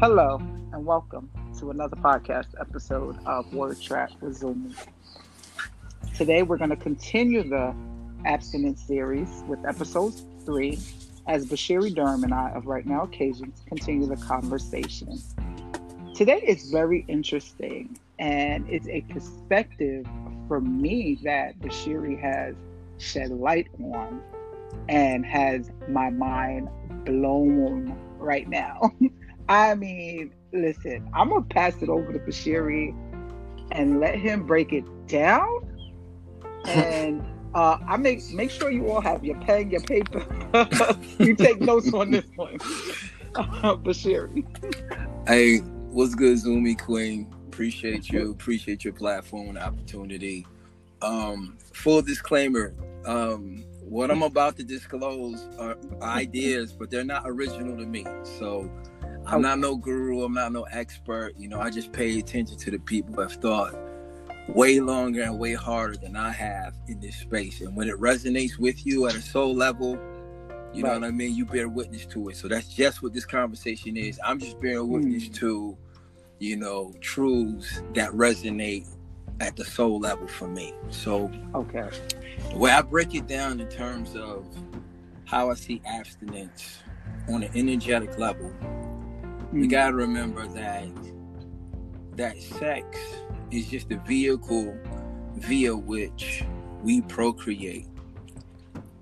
Hello, and welcome to another podcast episode of Word Trap with Zumi. Today, we're going to continue the abstinence series with episode three as Bashiri Durham and I of Right Now Occasions continue the conversation. Today is very interesting, and it's a perspective for me that Bashiri has shed light on and has my mind blown right now. I mean, listen, I'm gonna pass it over to Bashiri and let him break it down. And uh, I make make sure you all have your pen, your paper. you take notes on this one, uh, Bashiri. Hey, what's good, Zumi Queen? Appreciate you. Appreciate your platform and opportunity. Um, full disclaimer. Um, what I'm about to disclose are ideas, but they're not original to me. So I'm not no guru. I'm not no expert. You know, I just pay attention to the people who have thought way longer and way harder than I have in this space. And when it resonates with you at a soul level, you right. know what I mean? You bear witness to it. So that's just what this conversation is. I'm just bearing witness mm. to, you know, truths that resonate at the soul level for me. So, okay. The way I break it down in terms of how I see abstinence on an energetic level we gotta remember that that sex is just a vehicle via which we procreate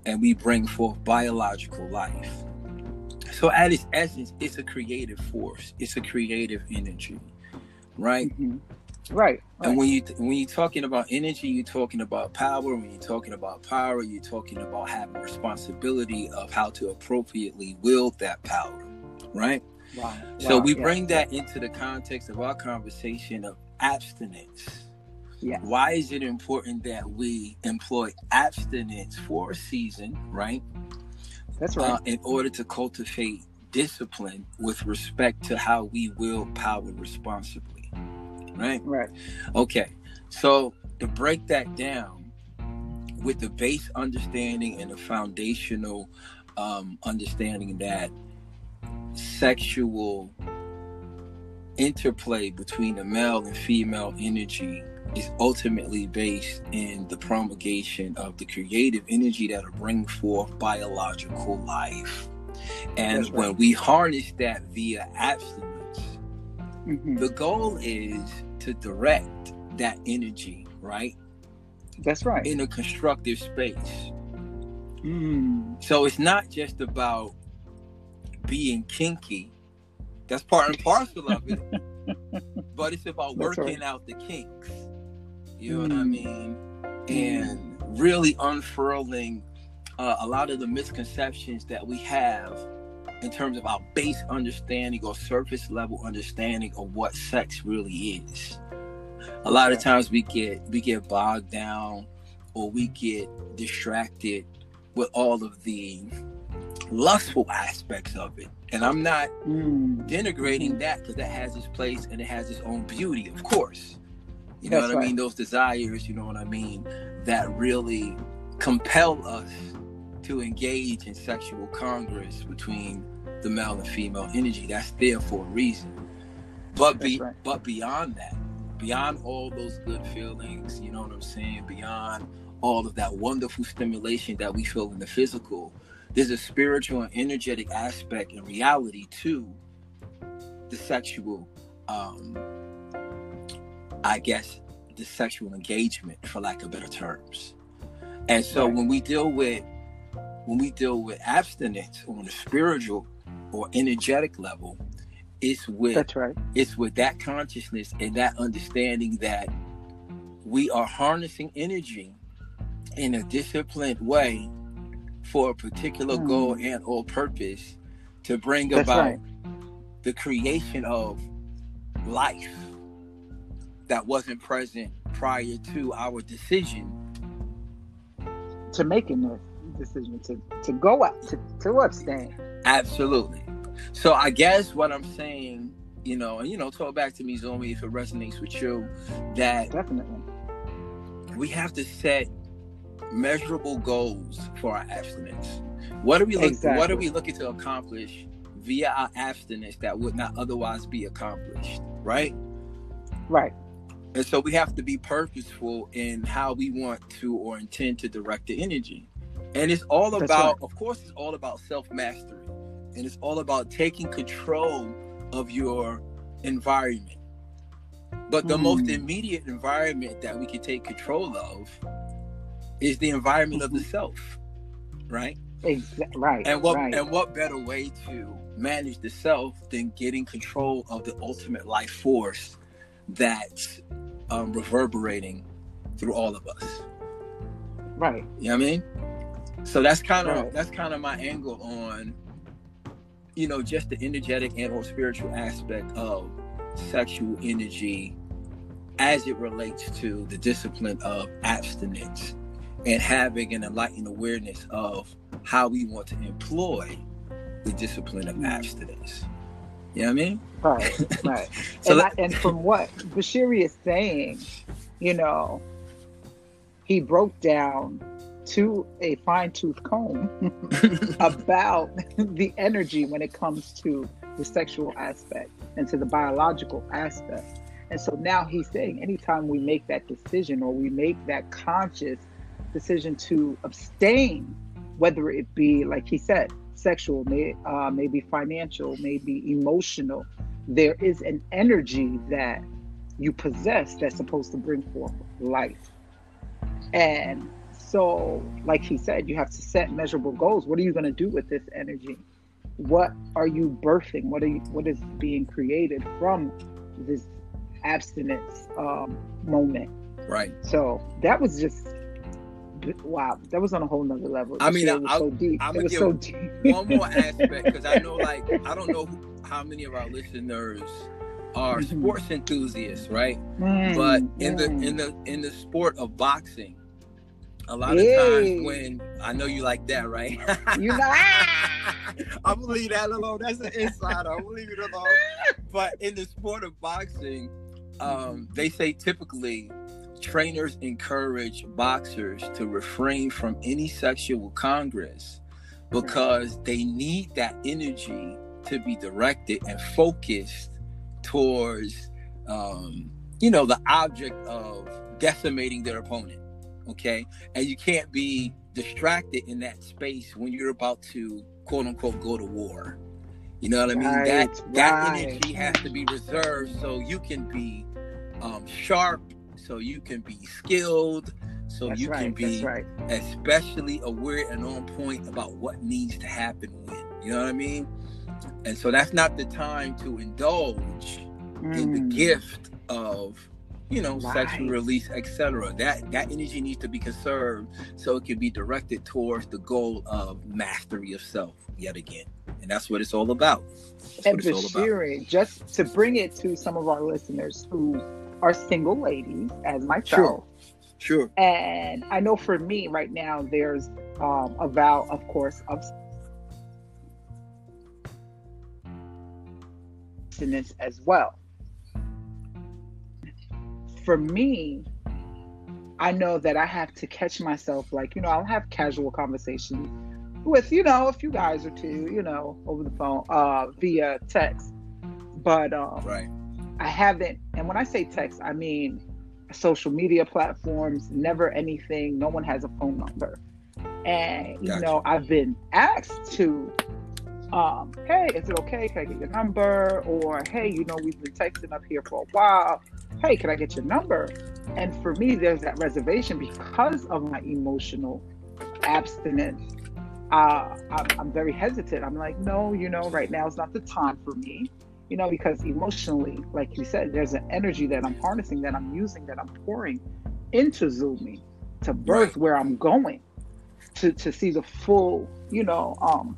and we bring forth biological life. So at its essence, it's a creative force. It's a creative energy, right? Mm-hmm. Right, right. And when you when you're talking about energy, you're talking about power. When you're talking about power, you're talking about having responsibility of how to appropriately wield that power, right? Wow. So we bring that into the context of our conversation of abstinence. Yeah. Why is it important that we employ abstinence for a season, right? That's right. Uh, in order to cultivate discipline with respect to how we will power responsibly, right? Right. Okay. So to break that down with the base understanding and the foundational um, understanding that sexual interplay between the male and female energy is ultimately based in the promulgation of the creative energy that'll bring forth biological life. And right. when we harness that via abstinence, mm-hmm. the goal is to direct that energy, right? That's right. In a constructive space. Mm. So it's not just about being kinky. That's part and parcel of it. but it's about working right. out the kinks. You know mm. what I mm. mean? And really unfurling uh, a lot of the misconceptions that we have in terms of our base understanding or surface level understanding of what sex really is. A lot of times we get we get bogged down or we get distracted with all of the lustful aspects of it. And I'm not mm. denigrating that because that has its place and it has its own beauty, of course. You know That's what right. I mean? Those desires, you know what I mean, that really compel us to engage in sexual congress between the male and female energy. That's there for a reason. But be right. but beyond that, beyond all those good feelings, you know what I'm saying, beyond all of that wonderful stimulation that we feel in the physical, there's a spiritual and energetic aspect and reality to the sexual um i guess the sexual engagement for lack of better terms and so right. when we deal with when we deal with abstinence on a spiritual or energetic level it's with that's right it's with that consciousness and that understanding that we are harnessing energy in a disciplined way for a particular mm. goal and or purpose to bring That's about right. the creation of life that wasn't present prior to our decision to making the decision to, to go out to, to abstain absolutely so i guess what i'm saying you know and you know talk back to me zoe if it resonates with you that definitely we have to set measurable goals for our abstinence. What are we looking? Exactly. What are we looking to accomplish via our abstinence that would not otherwise be accomplished, right? Right. And so we have to be purposeful in how we want to or intend to direct the energy. And it's all about, right. of course, it's all about self mastery. And it's all about taking control of your environment. But the mm. most immediate environment that we can take control of is the environment of the mm-hmm. self, right? Exactly. Right. And what right. and what better way to manage the self than getting control of the ultimate life force that's um, reverberating through all of us. Right. You know what I mean? So that's kind of right. that's kind of my angle on, you know, just the energetic and or spiritual aspect of sexual energy as it relates to the discipline of abstinence and having an enlightened awareness of how we want to employ the discipline of abstinence. You know what I mean? Right, right. so and, that, I, and from what Bashiri is saying, you know, he broke down to a fine tooth comb about the energy when it comes to the sexual aspect and to the biological aspect. And so now he's saying anytime we make that decision or we make that conscious decision to abstain, whether it be, like he said, sexual, may, uh, maybe financial, maybe emotional, there is an energy that you possess that's supposed to bring forth life. And so, like he said, you have to set measurable goals. What are you going to do with this energy? What are you birthing? What are you, what is being created from this abstinence um, moment? Right. So that was just wow, that was on a whole nother level. I mean, I, was so deep. I'm gonna give so deep. one more aspect because I know, like, I don't know how many of our listeners are mm-hmm. sports enthusiasts, right? Mm, but in mm. the in the in the sport of boxing, a lot of times when I know you like that, right? you know, I'm gonna leave that alone. That's an insider. I'm gonna leave it alone. But in the sport of boxing, um, they say typically trainers encourage boxers to refrain from any sexual congress because they need that energy to be directed and focused towards um, you know the object of decimating their opponent okay? And you can't be distracted in that space when you're about to quote unquote go to war. You know what i mean? Right, that right. that energy has to be reserved so you can be um, sharp so you can be skilled, so that's you right, can be right. especially aware and on point about what needs to happen when. You know what I mean? And so that's not the time to indulge mm. in the mm. gift of you know right. sexual release etc that that energy needs to be conserved so it can be directed towards the goal of mastery of self yet again and that's what it's all about that's and Bashiri, just to bring it to some of our listeners who are single ladies as myself. Sure. Sure. And I know for me right now, there's um, a vow, of course, of abstinence as well. For me, I know that I have to catch myself, like, you know, I'll have casual conversations with, you know, a few guys or two, you know, over the phone, uh, via text. But um, right I haven't, and when I say text, I mean social media platforms, never anything. No one has a phone number. And, you gotcha. know, I've been asked to, um, hey, is it okay? Can I get your number? Or, hey, you know, we've been texting up here for a while. Hey, can I get your number? And for me, there's that reservation because of my emotional abstinence. Uh, I'm, I'm very hesitant. I'm like, no, you know, right now is not the time for me you know, because emotionally, like you said, there's an energy that I'm harnessing, that I'm using, that I'm pouring into Zumi to birth right. where I'm going, to to see the full, you know, um,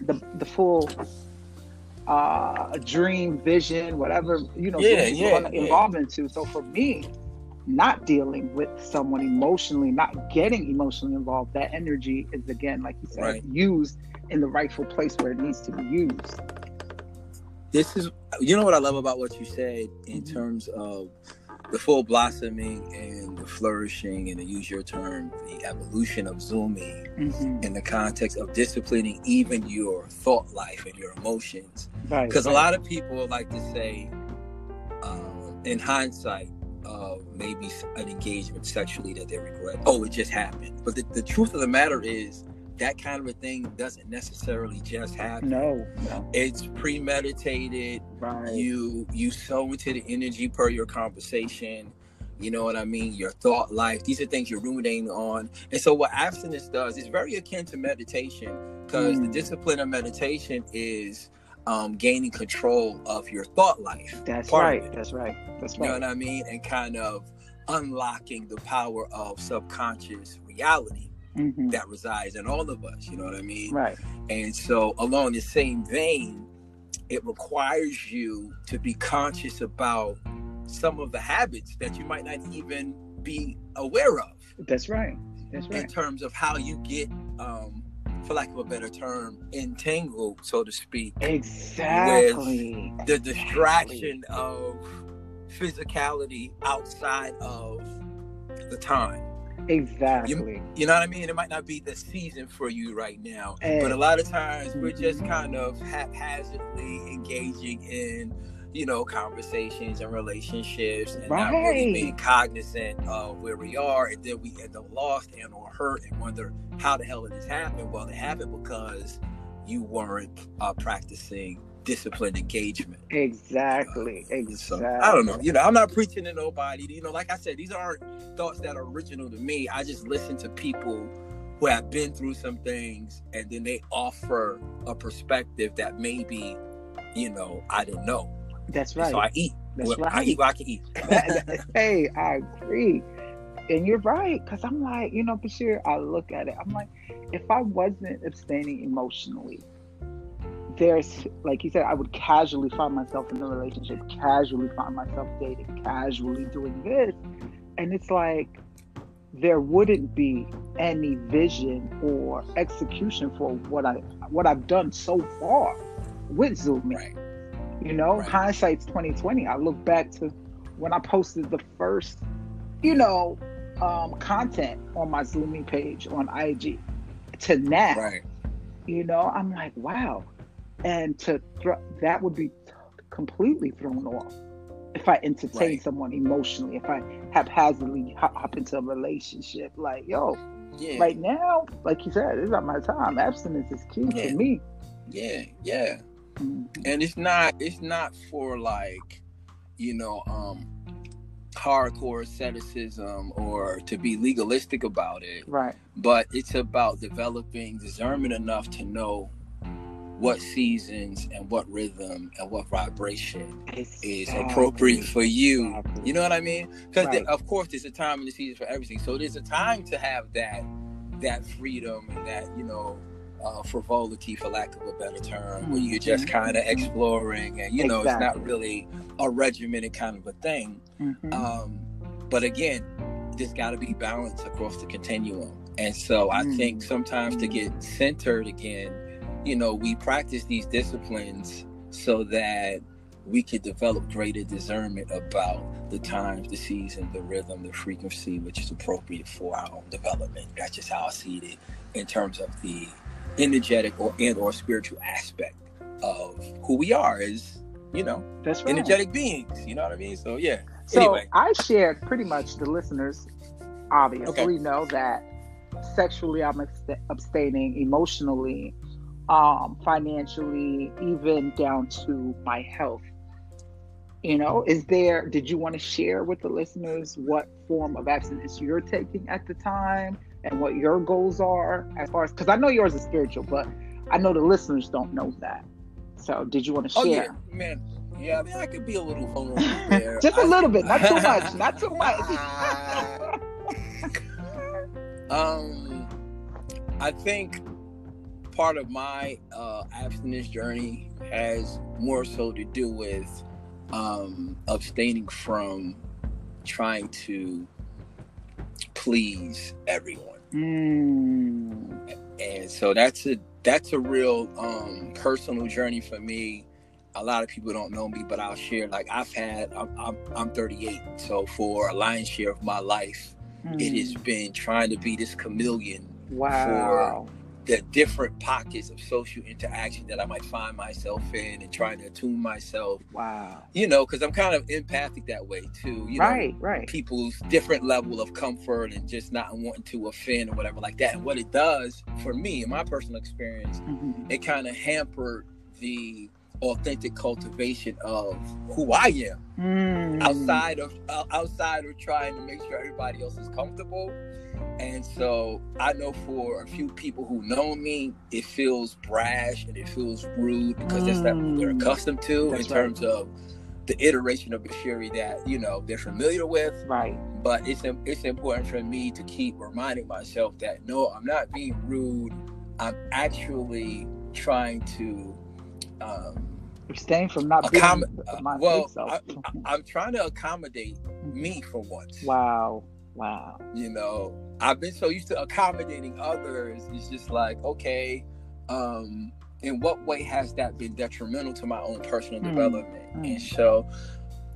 the the full uh dream, vision, whatever you know, yeah, yeah, involved into. So for me, not dealing with someone emotionally, not getting emotionally involved, that energy is again, like you said, right. used in the rightful place where it needs to be used this is you know what I love about what you said in mm-hmm. terms of the full blossoming and the flourishing, and to use your term, the evolution of Zumi mm-hmm. in the context of disciplining even your thought life and your emotions. Because right, right. a lot of people like to say, um, in hindsight, uh, maybe an engagement sexually that they regret. Oh, it just happened. But the, the truth of the matter is, that kind of a thing doesn't necessarily just happen. No, no. It's premeditated. Right. You you sow into the energy per your conversation. You know what I mean? Your thought life. These are things you're ruminating on. And so what abstinence does is very akin to meditation because mm. the discipline of meditation is um, gaining control of your thought life. That's right. That's right. That's right. You know what I mean? And kind of unlocking the power of subconscious reality mm-hmm. that resides in all of us. You know what I mean? Right. And so, along the same vein, it requires you to be conscious about some of the habits that you might not even be aware of. That's right. That's right. In terms of how you get, um, for lack of a better term, entangled, so to speak. Exactly. With the distraction exactly. of physicality outside of the time. Exactly. You, you, know what I mean? It might not be the season for you right now, and, but a lot of times we're just kind of haphazardly engaging in, you know, conversations and relationships and right. not really being cognizant of where we are, and then we end up lost and or hurt and wonder how the hell did this happen? Well, it happened because you weren't uh, practicing disciplined engagement. Exactly. Uh, exactly. So, I don't know. You know, I'm not preaching to nobody. You know, like I said, these aren't thoughts that are original to me. I just listen to people who have been through some things and then they offer a perspective that maybe, you know, I didn't know. That's right. so I eat. That's well, right. I eat what I can eat. hey, I agree. And you're right, because I'm like, you know, Bashir, I look at it, I'm like, if I wasn't abstaining emotionally, there's like you said, I would casually find myself in a relationship, casually find myself dating, casually doing this. And it's like there wouldn't be any vision or execution for what I what I've done so far with Zumi. Right. You know, right. hindsight's twenty twenty. I look back to when I posted the first, you know, um, content on my Zumi page on IG to now. Right. You know, I'm like, wow, and to that would be completely thrown off if I entertain right. someone emotionally, if I haphazardly hop, hop into a relationship. Like, yo, yeah. right now, like you said, it's not my time. Abstinence is key yeah. me. Yeah, yeah. Mm-hmm. And it's not it's not for like, you know, um hardcore asceticism or to be legalistic about it. Right. But it's about developing discernment enough to know what seasons and what rhythm and what vibration exactly. is appropriate for you. Exactly. You know what I mean? Because right. of course there's a time and a season for everything. So there's a time to have that that freedom and that you know uh, frivolity, for lack of a better term, mm-hmm. where you're just mm-hmm. kind of exploring and you know exactly. it's not really a regimented kind of a thing. Mm-hmm. Um, but again, there's got to be balance across the continuum. And so I think mm. sometimes to get centered again you know, we practice these disciplines so that we could develop greater discernment about the times, the season, the rhythm, the frequency, which is appropriate for our own development. That's just how I see it in terms of the energetic or and or spiritual aspect of who we are as, you know, That's right. energetic beings. You know what I mean? So yeah. So anyway. I shared pretty much the listeners obviously okay. know that sexually I'm abstaining, emotionally um, financially, even down to my health. You know, is there, did you want to share with the listeners what form of abstinence you're taking at the time and what your goals are as far as, because I know yours is spiritual, but I know the listeners don't know that. So did you want to share? Oh, yeah, man. Yeah, I mean, I could be a little vulnerable there. Just a little bit, not too much, not too much. um, I think part of my uh, abstinence journey has more so to do with um, abstaining from trying to please everyone. Mm. And so that's a that's a real um, personal journey for me a lot of people don't know me, but I'll share. Like I've had, I'm I'm, I'm 38, so for a lion's share of my life, mm. it has hmm. been trying to be this chameleon wow. for the different pockets of social interaction that I might find myself in and trying to attune myself. Wow. You know, because I'm kind of empathic that way too. You right, know, right. People's different level of comfort and just not wanting to offend or whatever like that. And what it does for me, in my personal experience, mm-hmm. it kind of hampered the authentic cultivation of who I am mm. outside of uh, outside of trying to make sure everybody else is comfortable and so I know for a few people who know me, it feels brash and it feels rude because mm. that's not what they're mm. accustomed to that's in right. terms of the iteration of Bashiri that you know they're familiar with. Right. But it's it's important for me to keep reminding myself that no, I'm not being rude. I'm actually trying to um, abstain from not accom- being my well. I, I'm trying to accommodate me for once. Wow. Wow. You know, I've been so used to accommodating others. It's just like, okay, um, in what way has that been detrimental to my own personal mm. development? Mm. And so,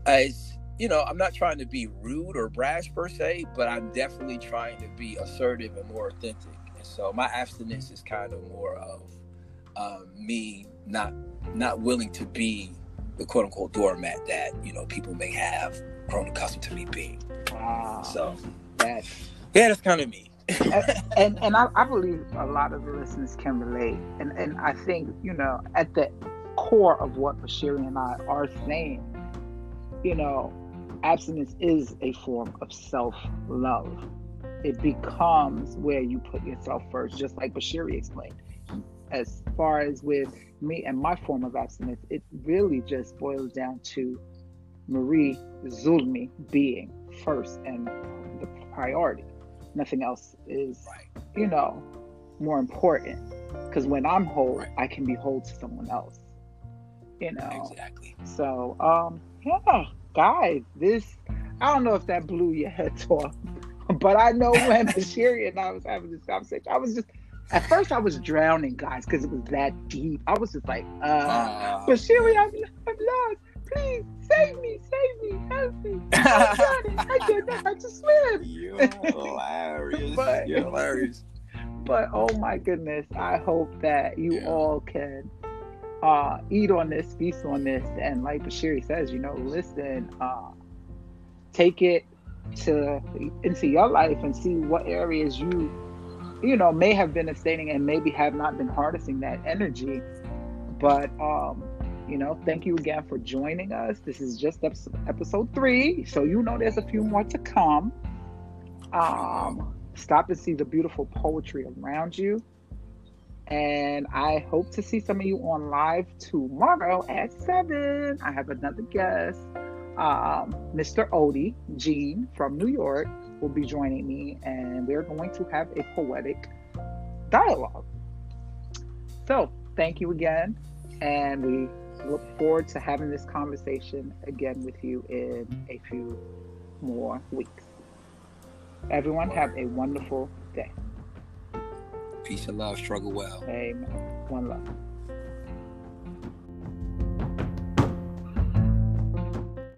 as you know, I'm not trying to be rude or brash per se, but I'm definitely trying to be assertive and more authentic. And so, my abstinence is kind of more of um, me not not willing to be the quote unquote doormat that you know people may have grown accustomed to me being. Wow. So that's yeah, that's kind of me. and, and, and I, I believe a lot of the listeners can relate, and and I think you know at the core of what Bashiri and I are saying, you know, abstinence is a form of self love. It becomes where you put yourself first, just like Bashiri explained. As far as with me and my form of abstinence, it really just boils down to Marie Zulmi being first and the priority. Nothing else is, right. you know, more important. Because when I'm whole, right. I can be whole to someone else. You know. Exactly. So, um, yeah, guys, this I don't know if that blew your head off, but I know when Bashiri and I was having this conversation, I was just at first I was drowning, guys, because it was that deep. I was just like, uh, uh Bashiri, I'm, I'm lost please save me, save me, help me. I got it. don't know how to swim. You're hilarious. but, You're hilarious. But oh my goodness, I hope that you yeah. all can uh, eat on this, feast on this, and like Bashiri says, you know, listen, uh, take it to into your life and see what areas you, you know, may have been abstaining and maybe have not been harnessing that energy. But um, you know, thank you again for joining us. This is just episode three, so you know there's a few more to come. Um, stop and see the beautiful poetry around you. And I hope to see some of you on live tomorrow at 7. I have another guest. Um, Mr. Odie Jean from New York will be joining me, and we're going to have a poetic dialogue. So, thank you again, and we look forward to having this conversation again with you in a few more weeks. Everyone, have a wonderful day. Peace and love. Struggle well. Amen. One love.